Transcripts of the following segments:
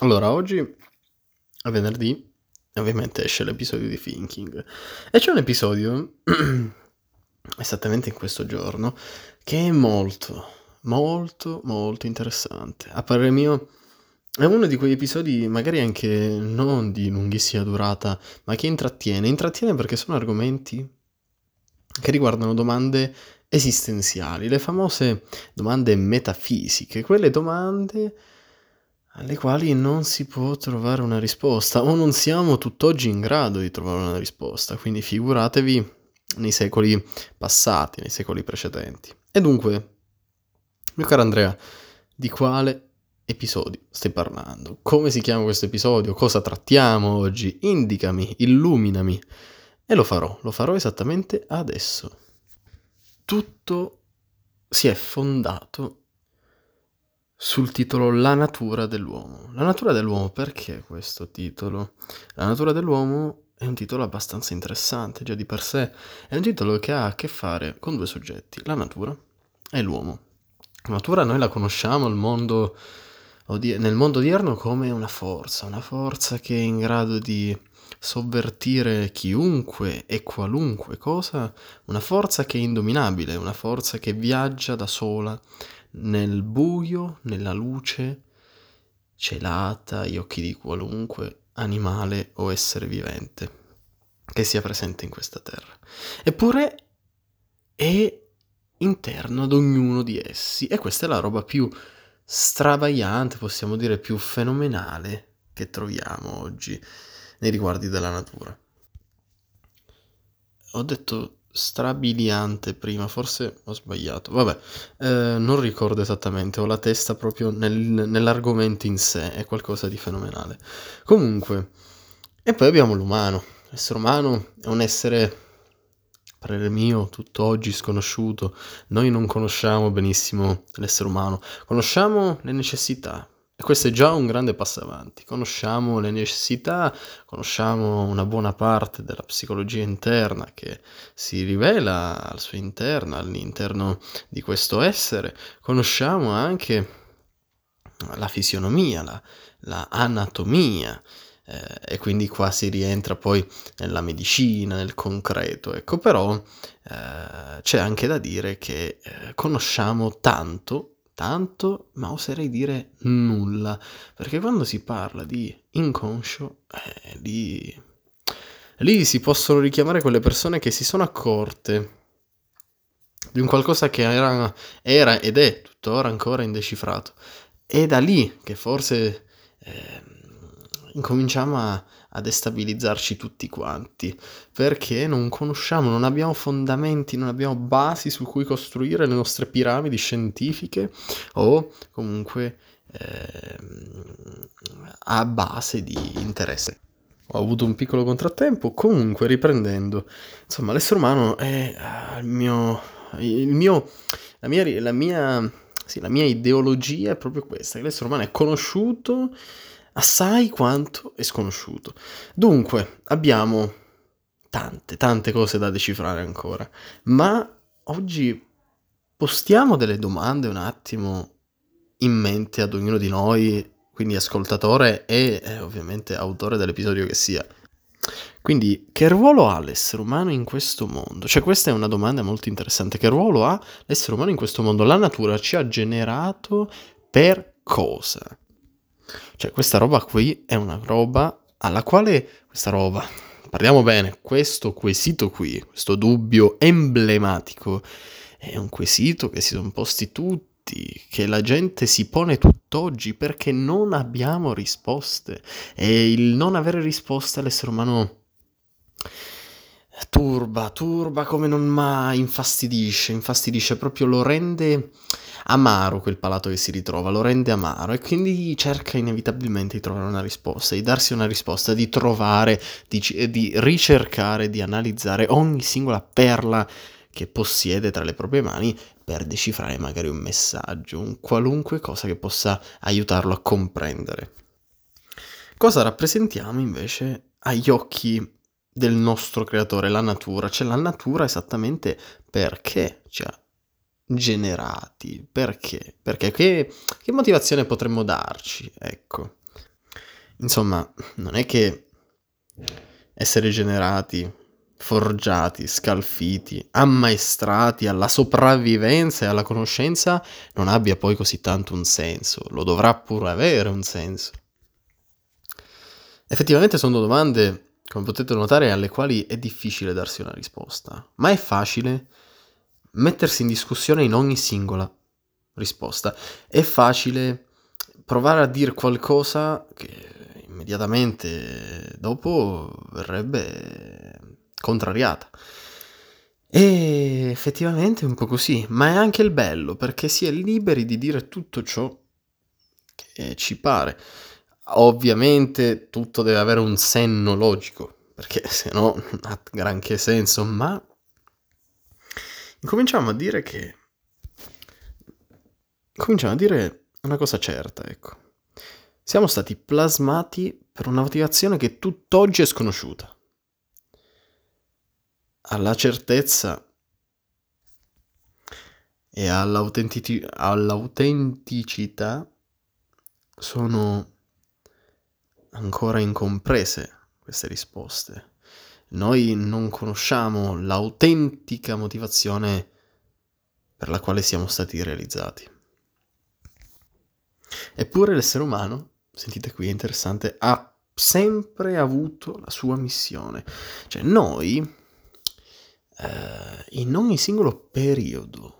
Allora, oggi è venerdì ovviamente esce l'episodio di Thinking. E c'è un episodio, esattamente in questo giorno, che è molto, molto, molto interessante. A parere mio è uno di quegli episodi magari anche non di lunghissima durata, ma che intrattiene. Intrattiene perché sono argomenti che riguardano domande esistenziali, le famose domande metafisiche, quelle domande alle quali non si può trovare una risposta o non siamo tutt'oggi in grado di trovare una risposta, quindi figuratevi nei secoli passati, nei secoli precedenti. E dunque, mio caro Andrea, di quale episodio stai parlando? Come si chiama questo episodio? Cosa trattiamo oggi? Indicami, illuminami. E lo farò, lo farò esattamente adesso. Tutto si è fondato sul titolo La natura dell'uomo. La natura dell'uomo, perché questo titolo? La natura dell'uomo è un titolo abbastanza interessante, già di per sé. È un titolo che ha a che fare con due soggetti, la natura e l'uomo. La natura noi la conosciamo mondo, nel mondo odierno come una forza, una forza che è in grado di sovvertire chiunque e qualunque cosa, una forza che è indominabile, una forza che viaggia da sola nel buio, nella luce celata agli occhi di qualunque animale o essere vivente che sia presente in questa terra. Eppure è interno ad ognuno di essi e questa è la roba più stravagliante, possiamo dire più fenomenale che troviamo oggi nei riguardi della natura. Ho detto strabiliante prima, forse ho sbagliato. Vabbè, eh, non ricordo esattamente, ho la testa proprio nel, nell'argomento in sé, è qualcosa di fenomenale. Comunque, e poi abbiamo l'umano. L'essere umano è un essere, parere mio, tutt'oggi sconosciuto. Noi non conosciamo benissimo l'essere umano, conosciamo le necessità, e questo è già un grande passo avanti. Conosciamo le necessità, conosciamo una buona parte della psicologia interna che si rivela al suo interno, all'interno di questo essere. Conosciamo anche la fisionomia, la, la anatomia. Eh, e quindi qua si rientra poi nella medicina, nel concreto. Ecco, però eh, c'è anche da dire che eh, conosciamo tanto tanto, ma oserei dire nulla, perché quando si parla di inconscio, eh, lì, lì si possono richiamare quelle persone che si sono accorte di un qualcosa che era, era ed è tuttora ancora indecifrato. È da lì che forse eh, incominciamo a, a destabilizzarci tutti quanti, perché non conosciamo, non abbiamo fondamenti, non abbiamo basi su cui costruire le nostre piramidi scientifiche o comunque eh, a base di interesse. Ho avuto un piccolo contrattempo, comunque riprendendo, insomma l'essere umano è uh, il mio, il mio, la mia, la mia, sì, la mia ideologia è proprio questa, che l'essere umano è conosciuto assai quanto è sconosciuto. Dunque, abbiamo tante, tante cose da decifrare ancora, ma oggi postiamo delle domande un attimo in mente ad ognuno di noi, quindi ascoltatore e eh, ovviamente autore dell'episodio che sia. Quindi, che ruolo ha l'essere umano in questo mondo? Cioè, questa è una domanda molto interessante. Che ruolo ha l'essere umano in questo mondo? La natura ci ha generato per cosa? Cioè, questa roba qui è una roba alla quale questa roba, parliamo bene, questo quesito qui, questo dubbio emblematico, è un quesito che si sono posti tutti, che la gente si pone tutt'oggi perché non abbiamo risposte. E il non avere risposte all'essere umano turba, turba come non mai, infastidisce, infastidisce, proprio lo rende amaro quel palato che si ritrova, lo rende amaro e quindi cerca inevitabilmente di trovare una risposta, di darsi una risposta, di trovare, di, di ricercare, di analizzare ogni singola perla che possiede tra le proprie mani per decifrare magari un messaggio, un qualunque cosa che possa aiutarlo a comprendere. Cosa rappresentiamo invece agli occhi del nostro creatore, la natura? Cioè la natura esattamente perché ci ha generati. Perché? Perché che, che motivazione potremmo darci? Ecco. Insomma, non è che essere generati, forgiati, scalfiti, ammaestrati alla sopravvivenza e alla conoscenza non abbia poi così tanto un senso, lo dovrà pure avere un senso. Effettivamente sono domande, come potete notare, alle quali è difficile darsi una risposta, ma è facile mettersi in discussione in ogni singola risposta. È facile provare a dire qualcosa che immediatamente dopo verrebbe contrariata. E effettivamente è un po' così, ma è anche il bello perché si è liberi di dire tutto ciò che ci pare. Ovviamente tutto deve avere un senno logico, perché se no non ha granché senso, ma incominciamo a dire che... Cominciamo a dire una cosa certa, ecco. Siamo stati plasmati per una motivazione che tutt'oggi è sconosciuta. Alla certezza e all'autentici- all'autenticità sono ancora incomprese queste risposte. Noi non conosciamo l'autentica motivazione per la quale siamo stati realizzati. Eppure l'essere umano, sentite qui, è interessante, ha sempre avuto la sua missione. Cioè noi, eh, in ogni singolo periodo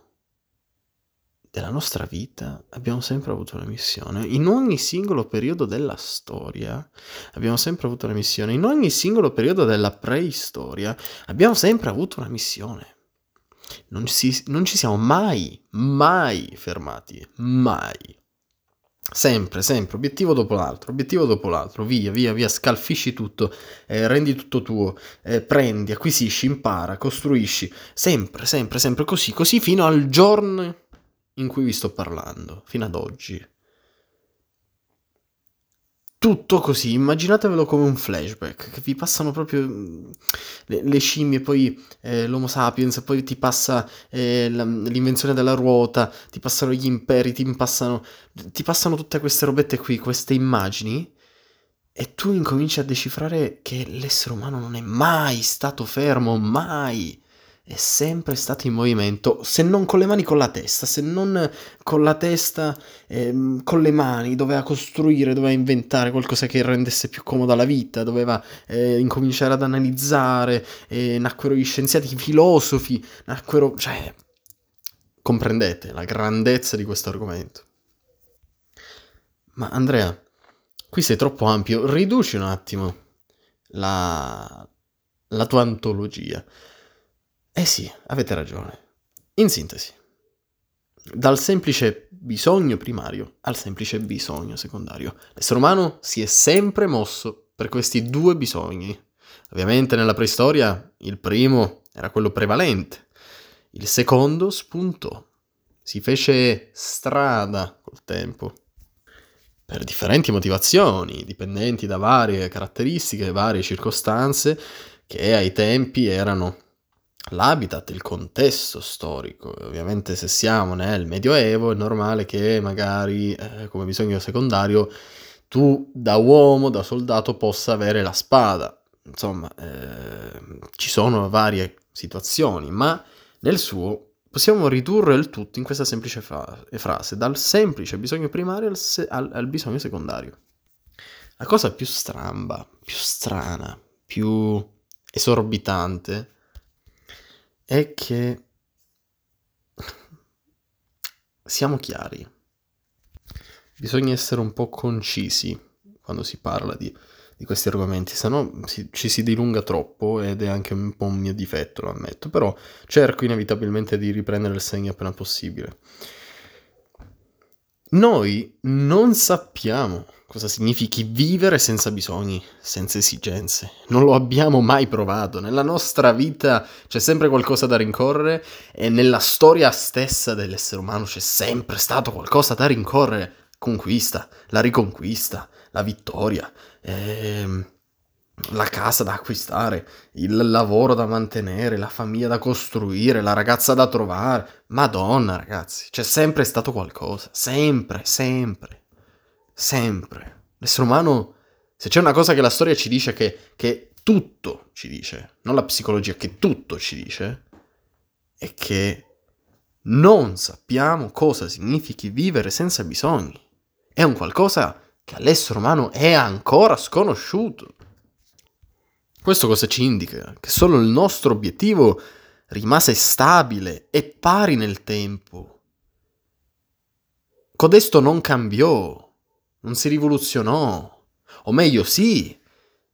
della nostra vita abbiamo sempre avuto una missione. In ogni singolo periodo della storia abbiamo sempre avuto una missione. In ogni singolo periodo della preistoria abbiamo sempre avuto una missione. Non, si, non ci siamo mai, mai fermati. Mai. Sempre, sempre, obiettivo dopo l'altro, obiettivo dopo l'altro, via, via, via, scalfisci tutto, eh, rendi tutto tuo, eh, prendi, acquisisci, impara, costruisci, sempre, sempre, sempre così, così fino al giorno in cui vi sto parlando, fino ad oggi. Tutto così, immaginatevelo come un flashback, che vi passano proprio mm, le, le scimmie, poi eh, l'Homo sapiens, poi ti passa eh, la, l'invenzione della ruota, ti passano gli imperi, ti passano, ti passano tutte queste robette qui, queste immagini, e tu incominci a decifrare che l'essere umano non è mai stato fermo, mai è sempre stato in movimento, se non con le mani con la testa, se non con la testa ehm, con le mani, doveva costruire, doveva inventare qualcosa che rendesse più comoda la vita, doveva eh, incominciare ad analizzare, eh, nacquero gli scienziati, i filosofi, nacquero, cioè, comprendete la grandezza di questo argomento. Ma Andrea, qui sei troppo ampio, riduci un attimo la, la tua antologia. Eh sì, avete ragione. In sintesi, dal semplice bisogno primario al semplice bisogno secondario, l'essere umano si è sempre mosso per questi due bisogni. Ovviamente nella preistoria il primo era quello prevalente, il secondo spuntò, si fece strada col tempo per differenti motivazioni, dipendenti da varie caratteristiche, varie circostanze che ai tempi erano l'habitat, il contesto storico. Ovviamente se siamo nel Medioevo è normale che magari eh, come bisogno secondario tu da uomo, da soldato possa avere la spada. Insomma, eh, ci sono varie situazioni, ma nel suo possiamo ridurre il tutto in questa semplice fra- frase, dal semplice bisogno primario al, se- al-, al bisogno secondario. La cosa più stramba, più strana, più esorbitante è che siamo chiari. Bisogna essere un po' concisi quando si parla di, di questi argomenti, se no ci si dilunga troppo ed è anche un po' un mio difetto, lo ammetto, però cerco inevitabilmente di riprendere il segno appena possibile. Noi non sappiamo cosa significhi vivere senza bisogni, senza esigenze. Non lo abbiamo mai provato. Nella nostra vita c'è sempre qualcosa da rincorrere e nella storia stessa dell'essere umano c'è sempre stato qualcosa da rincorrere. Conquista, la riconquista, la vittoria, ehm, la casa da acquistare, il lavoro da mantenere, la famiglia da costruire, la ragazza da trovare. Madonna, ragazzi, c'è sempre stato qualcosa. Sempre, sempre sempre. L'essere umano Se c'è una cosa che la storia ci dice, che, che tutto ci dice, non la psicologia, che tutto ci dice, è che non sappiamo cosa significhi vivere senza bisogni. È un qualcosa che all'essere umano è ancora sconosciuto. Questo cosa ci indica? Che solo il nostro obiettivo rimase stabile e pari nel tempo. Codesto non cambiò, non si rivoluzionò, o meglio sì,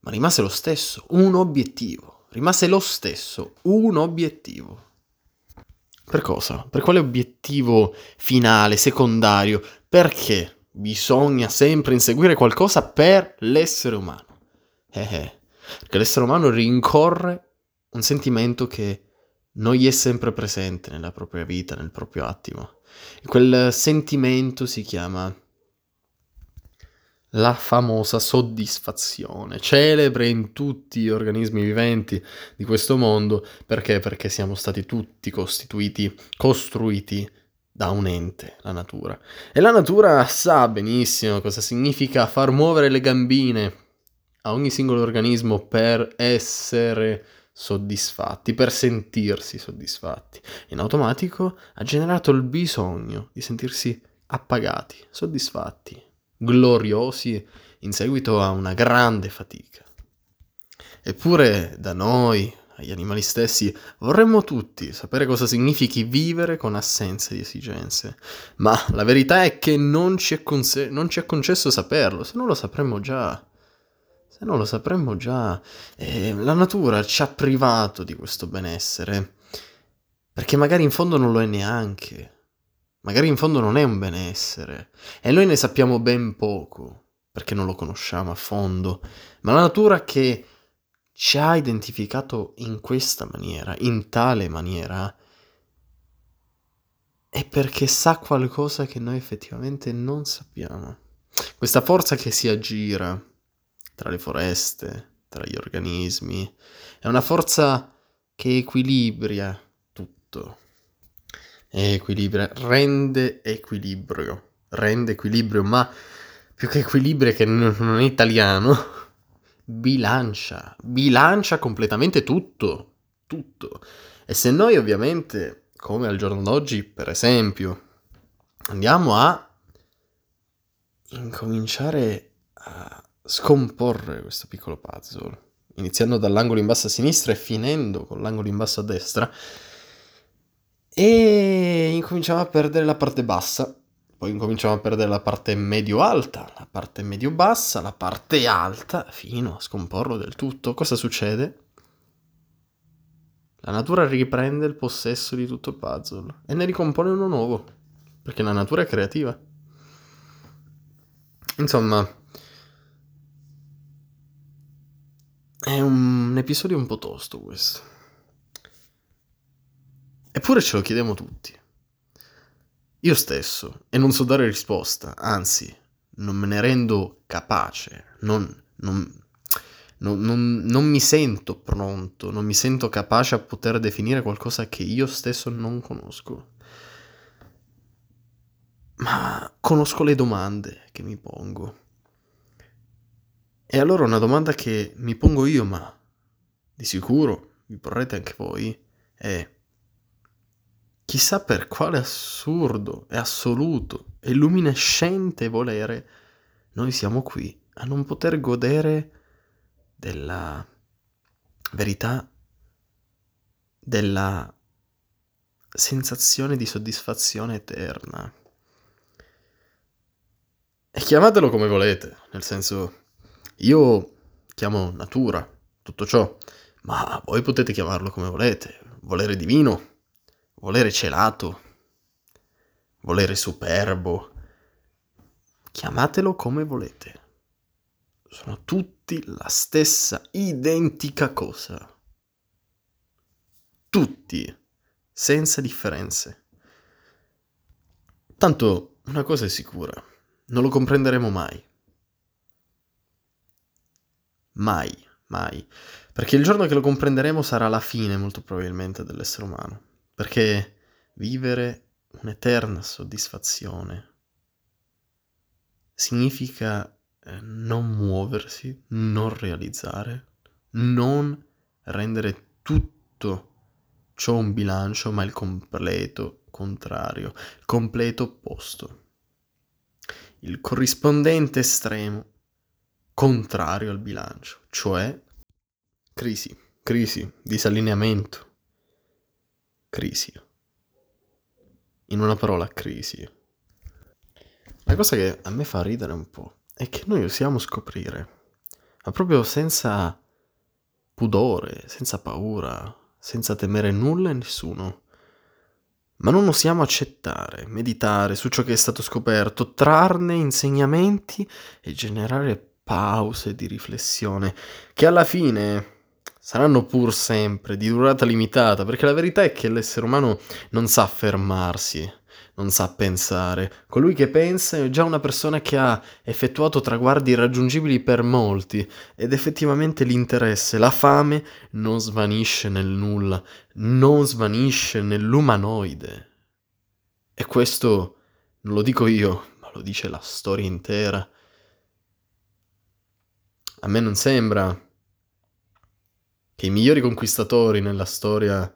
ma rimase lo stesso, un obiettivo, rimase lo stesso, un obiettivo. Per cosa? Per quale obiettivo finale, secondario? Perché bisogna sempre inseguire qualcosa per l'essere umano? Eh eh, perché l'essere umano rincorre un sentimento che non gli è sempre presente nella propria vita, nel proprio attimo. E quel sentimento si chiama la famosa soddisfazione, celebre in tutti gli organismi viventi di questo mondo, perché? Perché siamo stati tutti costituiti, costruiti da un ente, la natura. E la natura sa benissimo cosa significa far muovere le gambine a ogni singolo organismo per essere soddisfatti, per sentirsi soddisfatti. In automatico ha generato il bisogno di sentirsi appagati, soddisfatti, gloriosi in seguito a una grande fatica. Eppure da noi, agli animali stessi, vorremmo tutti sapere cosa significhi vivere con assenza di esigenze, ma la verità è che non ci è, conse- non ci è concesso saperlo, se non lo sapremmo già. Se non lo sapremmo già. Eh, la natura ci ha privato di questo benessere, perché magari in fondo non lo è neanche. Magari in fondo non è un benessere e noi ne sappiamo ben poco perché non lo conosciamo a fondo, ma la natura che ci ha identificato in questa maniera, in tale maniera, è perché sa qualcosa che noi effettivamente non sappiamo. Questa forza che si aggira tra le foreste, tra gli organismi, è una forza che equilibria tutto equilibrio, rende equilibrio, rende equilibrio, ma più che equilibrio che non è italiano, bilancia, bilancia completamente tutto, tutto. E se noi ovviamente, come al giorno d'oggi, per esempio, andiamo a incominciare a scomporre questo piccolo puzzle, iniziando dall'angolo in basso a sinistra e finendo con l'angolo in basso a destra, e incominciamo a perdere la parte bassa, poi incominciamo a perdere la parte medio-alta, la parte medio-bassa, la parte alta, fino a scomporlo del tutto. Cosa succede? La natura riprende il possesso di tutto il puzzle e ne ricompone uno nuovo, perché la natura è creativa. Insomma, è un episodio un po' tosto questo. Eppure ce lo chiediamo tutti. Io stesso, e non so dare risposta, anzi, non me ne rendo capace, non, non, non, non, mi sento pronto, non mi sento capace a poter definire qualcosa che io stesso non conosco. Ma conosco le domande che mi pongo. E allora una domanda che mi pongo io, ma di sicuro vi porrete anche voi, è Chissà per quale assurdo e assoluto e luminescente volere noi siamo qui a non poter godere della verità, della sensazione di soddisfazione eterna. E chiamatelo come volete, nel senso, io chiamo natura tutto ciò, ma voi potete chiamarlo come volete, volere divino, volere celato, volere superbo, chiamatelo come volete. Sono tutti la stessa identica cosa. Tutti, senza differenze. Tanto una cosa è sicura, non lo comprenderemo mai. Mai, mai. Perché il giorno che lo comprenderemo sarà la fine, molto probabilmente, dell'essere umano perché vivere un'eterna soddisfazione significa eh, non muoversi, non realizzare, non rendere tutto ciò un bilancio, ma il completo contrario, il completo opposto. Il corrispondente estremo contrario al bilancio, cioè crisi, crisi, disallineamento, crisi. In una parola, crisi. La cosa che a me fa ridere un po' è che noi osiamo scoprire, ma proprio senza pudore, senza paura, senza temere nulla e nessuno. Ma non osiamo accettare, meditare su ciò che è stato scoperto, trarne insegnamenti e generare pause di riflessione, che alla fine saranno pur sempre di durata limitata, perché la verità è che l'essere umano non sa fermarsi, non sa pensare. Colui che pensa è già una persona che ha effettuato traguardi irraggiungibili per molti ed effettivamente l'interesse, la fame non svanisce nel nulla, non svanisce nell'umanoide. E questo non lo dico io, ma lo dice la storia intera. A me non sembra che i migliori conquistatori nella storia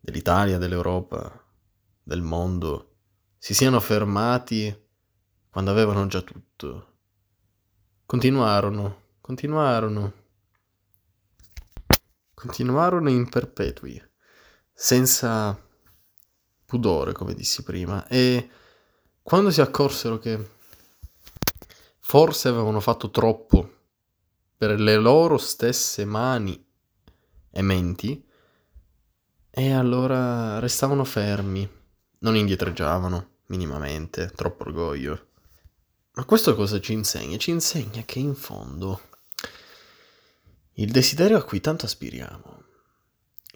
dell'Italia, dell'Europa, del mondo si siano fermati quando avevano già tutto. Continuarono, continuarono, continuarono in perpetui, senza pudore, come dissi prima, e quando si accorsero che forse avevano fatto troppo per le loro stesse mani e menti, e allora restavano fermi non indietreggiavano minimamente, troppo orgoglio. Ma questo cosa ci insegna? Ci insegna che in fondo il desiderio a cui tanto aspiriamo,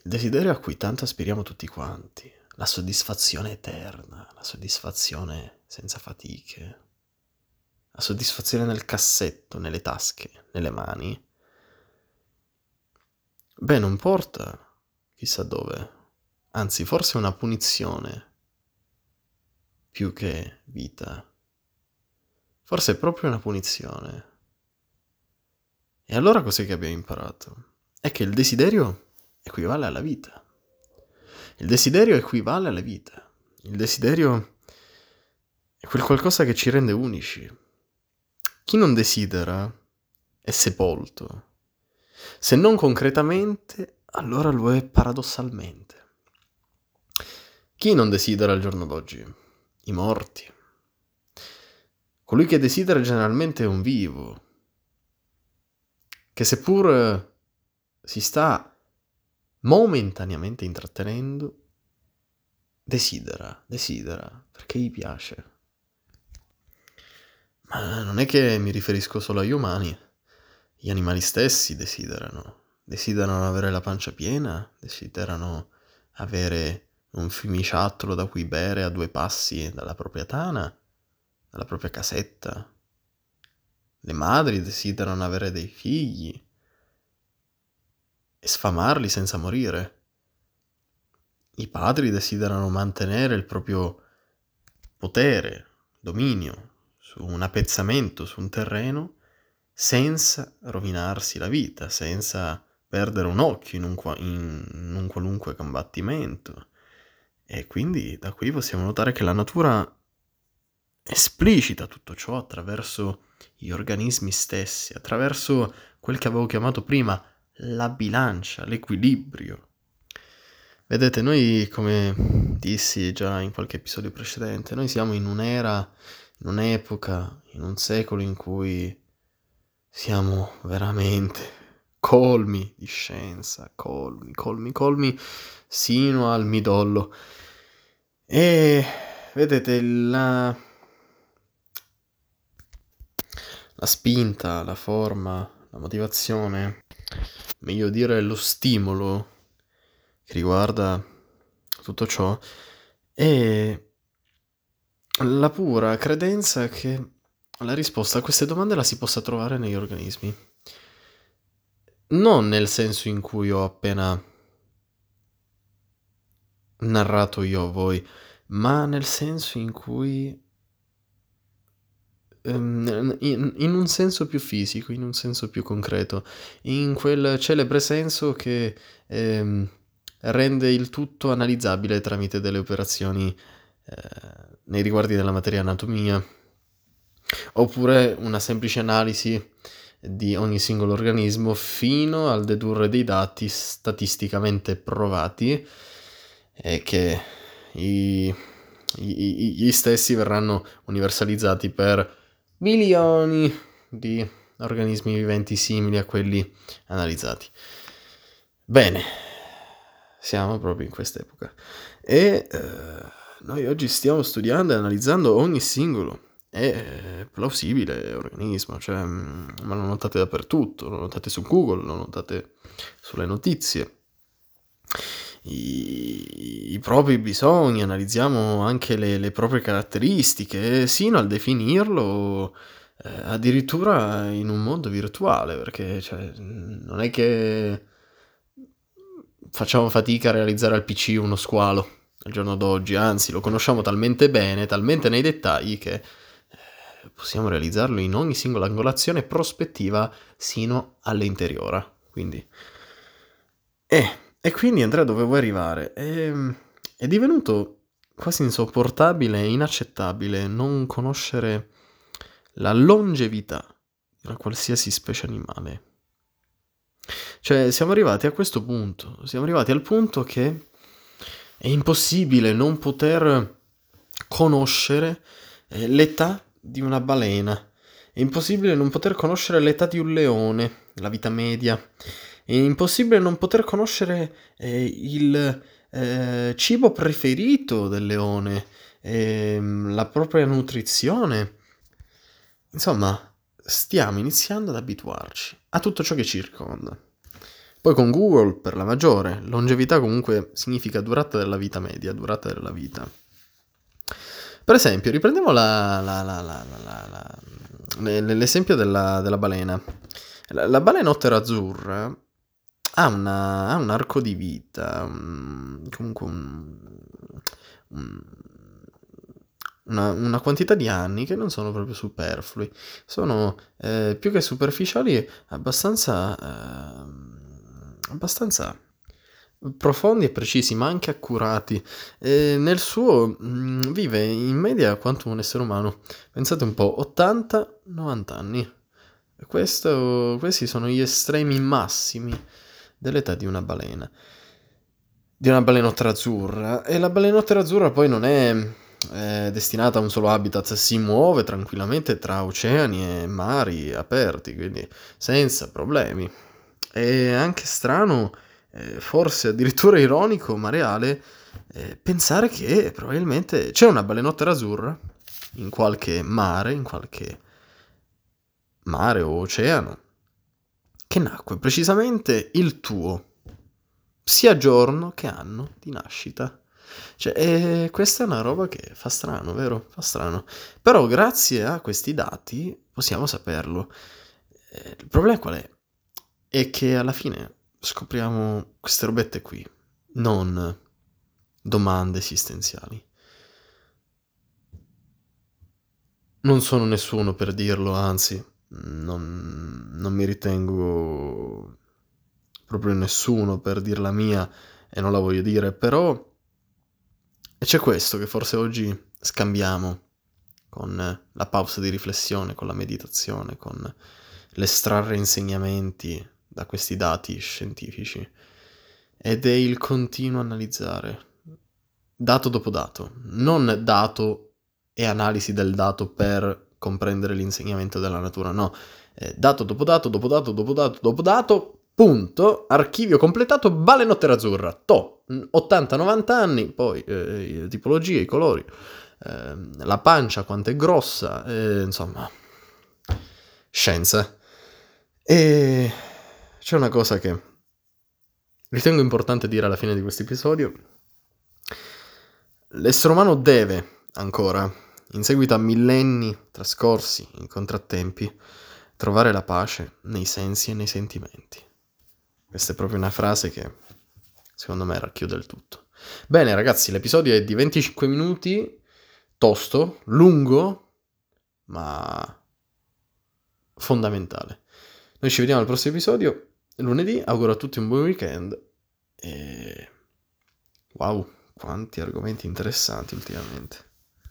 il desiderio a cui tanto aspiriamo tutti quanti, la soddisfazione eterna, la soddisfazione senza fatiche, la soddisfazione nel cassetto, nelle tasche, nelle mani, beh, non porta chissà dove, anzi forse una punizione più che vita. Forse è proprio una punizione. E allora cos'è che abbiamo imparato? È che il desiderio equivale alla vita. Il desiderio equivale alla vita. Il desiderio è quel qualcosa che ci rende unici. Chi non desidera è sepolto. Se non concretamente, allora lo è paradossalmente. Chi non desidera al giorno d'oggi? i morti. Colui che desidera generalmente è un vivo, che seppur si sta momentaneamente intrattenendo, desidera, desidera, perché gli piace. Ma non è che mi riferisco solo agli umani, gli animali stessi desiderano, desiderano avere la pancia piena, desiderano avere un fiumiciattolo da cui bere a due passi dalla propria tana, dalla propria casetta. Le madri desiderano avere dei figli e sfamarli senza morire. I padri desiderano mantenere il proprio potere, dominio su un appezzamento, su un terreno, senza rovinarsi la vita, senza perdere un occhio in un, in un qualunque combattimento. E quindi da qui possiamo notare che la natura esplicita tutto ciò attraverso gli organismi stessi, attraverso quel che avevo chiamato prima la bilancia, l'equilibrio. Vedete, noi, come dissi già in qualche episodio precedente, noi siamo in un'era, in un'epoca, in un secolo in cui siamo veramente colmi di scienza, colmi, colmi, colmi, sino al midollo. E vedete la, la spinta, la forma, la motivazione, meglio dire lo stimolo che riguarda tutto ciò, è la pura credenza che la risposta a queste domande la si possa trovare negli organismi. Non nel senso in cui ho appena narrato io a voi, ma nel senso in cui ehm, in, un senso più fisico, in un senso più concreto, in quel celebre senso che ehm, rende il tutto analizzabile tramite delle operazioni eh, nei riguardi della materia anatomia, oppure una semplice analisi di ogni singolo organismo fino al dedurre dei dati statisticamente provati e che i, i, gli stessi verranno universalizzati per milioni di organismi viventi simili a quelli analizzati. Bene, siamo proprio in quest'epoca e eh, noi oggi stiamo studiando e analizzando ogni singolo e plausibile organismo, cioè, mm, ma lo notate dappertutto, lo notate su Google, lo notate sulle notizie. I, i propri bisogni, analizziamo anche le, le proprie caratteristiche, sino al definirlo eh, addirittura in un mondo virtuale, perché cioè, non è che facciamo fatica a realizzare al PC uno squalo al giorno d'oggi, anzi lo conosciamo talmente bene, talmente nei dettagli che eh, possiamo realizzarlo in ogni singola angolazione prospettiva sino all'interiora. Quindi... Eh, e quindi Andrea dove vuoi arrivare? È, ehm, è divenuto quasi insopportabile e inaccettabile non conoscere la longevità di una qualsiasi specie animale. Cioè, siamo arrivati a questo punto, siamo arrivati al punto che è impossibile non poter conoscere eh, l'età di una balena, è impossibile non poter conoscere l'età di un leone, la vita media, è impossibile non poter conoscere eh, il eh, cibo preferito del leone, ehm, la propria nutrizione. Insomma, stiamo iniziando ad abituarci a tutto ciò che circonda. Poi con Google per la maggiore, longevità comunque significa durata della vita media, durata della vita. Per esempio, riprendiamo la, la, la, l'esempio della, della balena. La, la balenottera azzurra ha, una, ha un arco di vita, um, comunque un, un, una, una, quantità di anni che non sono proprio superflui, sono eh, più che superficiali abbastanza, eh, abbastanza profondi e precisi, ma anche accurati. E nel suo mh, mm, vive in media quanto un essere umano. Pensate un po', 80-90 anni. Questo, questi sono gli estremi massimi dell'età di una balena, di una balenottera azzurra. E la balenottera azzurra poi non è eh, destinata a un solo habitat, si muove tranquillamente tra oceani e mari aperti, quindi senza problemi. È anche strano, eh, forse addirittura ironico, ma reale, eh, pensare che probabilmente c'è una balenottera azzurra in qualche mare, in qualche mare o oceano, che nacque precisamente il tuo, sia giorno che anno di nascita. Cioè, eh, questa è una roba che fa strano, vero? Fa strano. Però grazie a questi dati possiamo saperlo. Eh, il problema qual è? È che alla fine scopriamo queste robette qui, non domande esistenziali. Non sono nessuno per dirlo, anzi, non, non mi ritengo proprio nessuno per dir la mia e non la voglio dire, però e c'è questo che forse oggi scambiamo con la pausa di riflessione, con la meditazione, con l'estrarre insegnamenti da questi dati scientifici ed è il continuo analizzare dato dopo dato, non dato e analisi del dato per comprendere l'insegnamento della natura, no. Eh, dato dopo dato, dopo dato, dopo dato, dopo dato, punto, archivio completato, balenottera azzurra, to, 80-90 anni, poi eh, tipologie, i colori, eh, la pancia quanto è grossa, eh, insomma, scienza. E c'è una cosa che ritengo importante dire alla fine di questo episodio. L'essere umano deve ancora in seguito a millenni trascorsi in contrattempi, trovare la pace nei sensi e nei sentimenti. Questa è proprio una frase che secondo me racchiude il tutto. Bene ragazzi, l'episodio è di 25 minuti, tosto, lungo, ma fondamentale. Noi ci vediamo al prossimo episodio lunedì, auguro a tutti un buon weekend e wow, quanti argomenti interessanti ultimamente.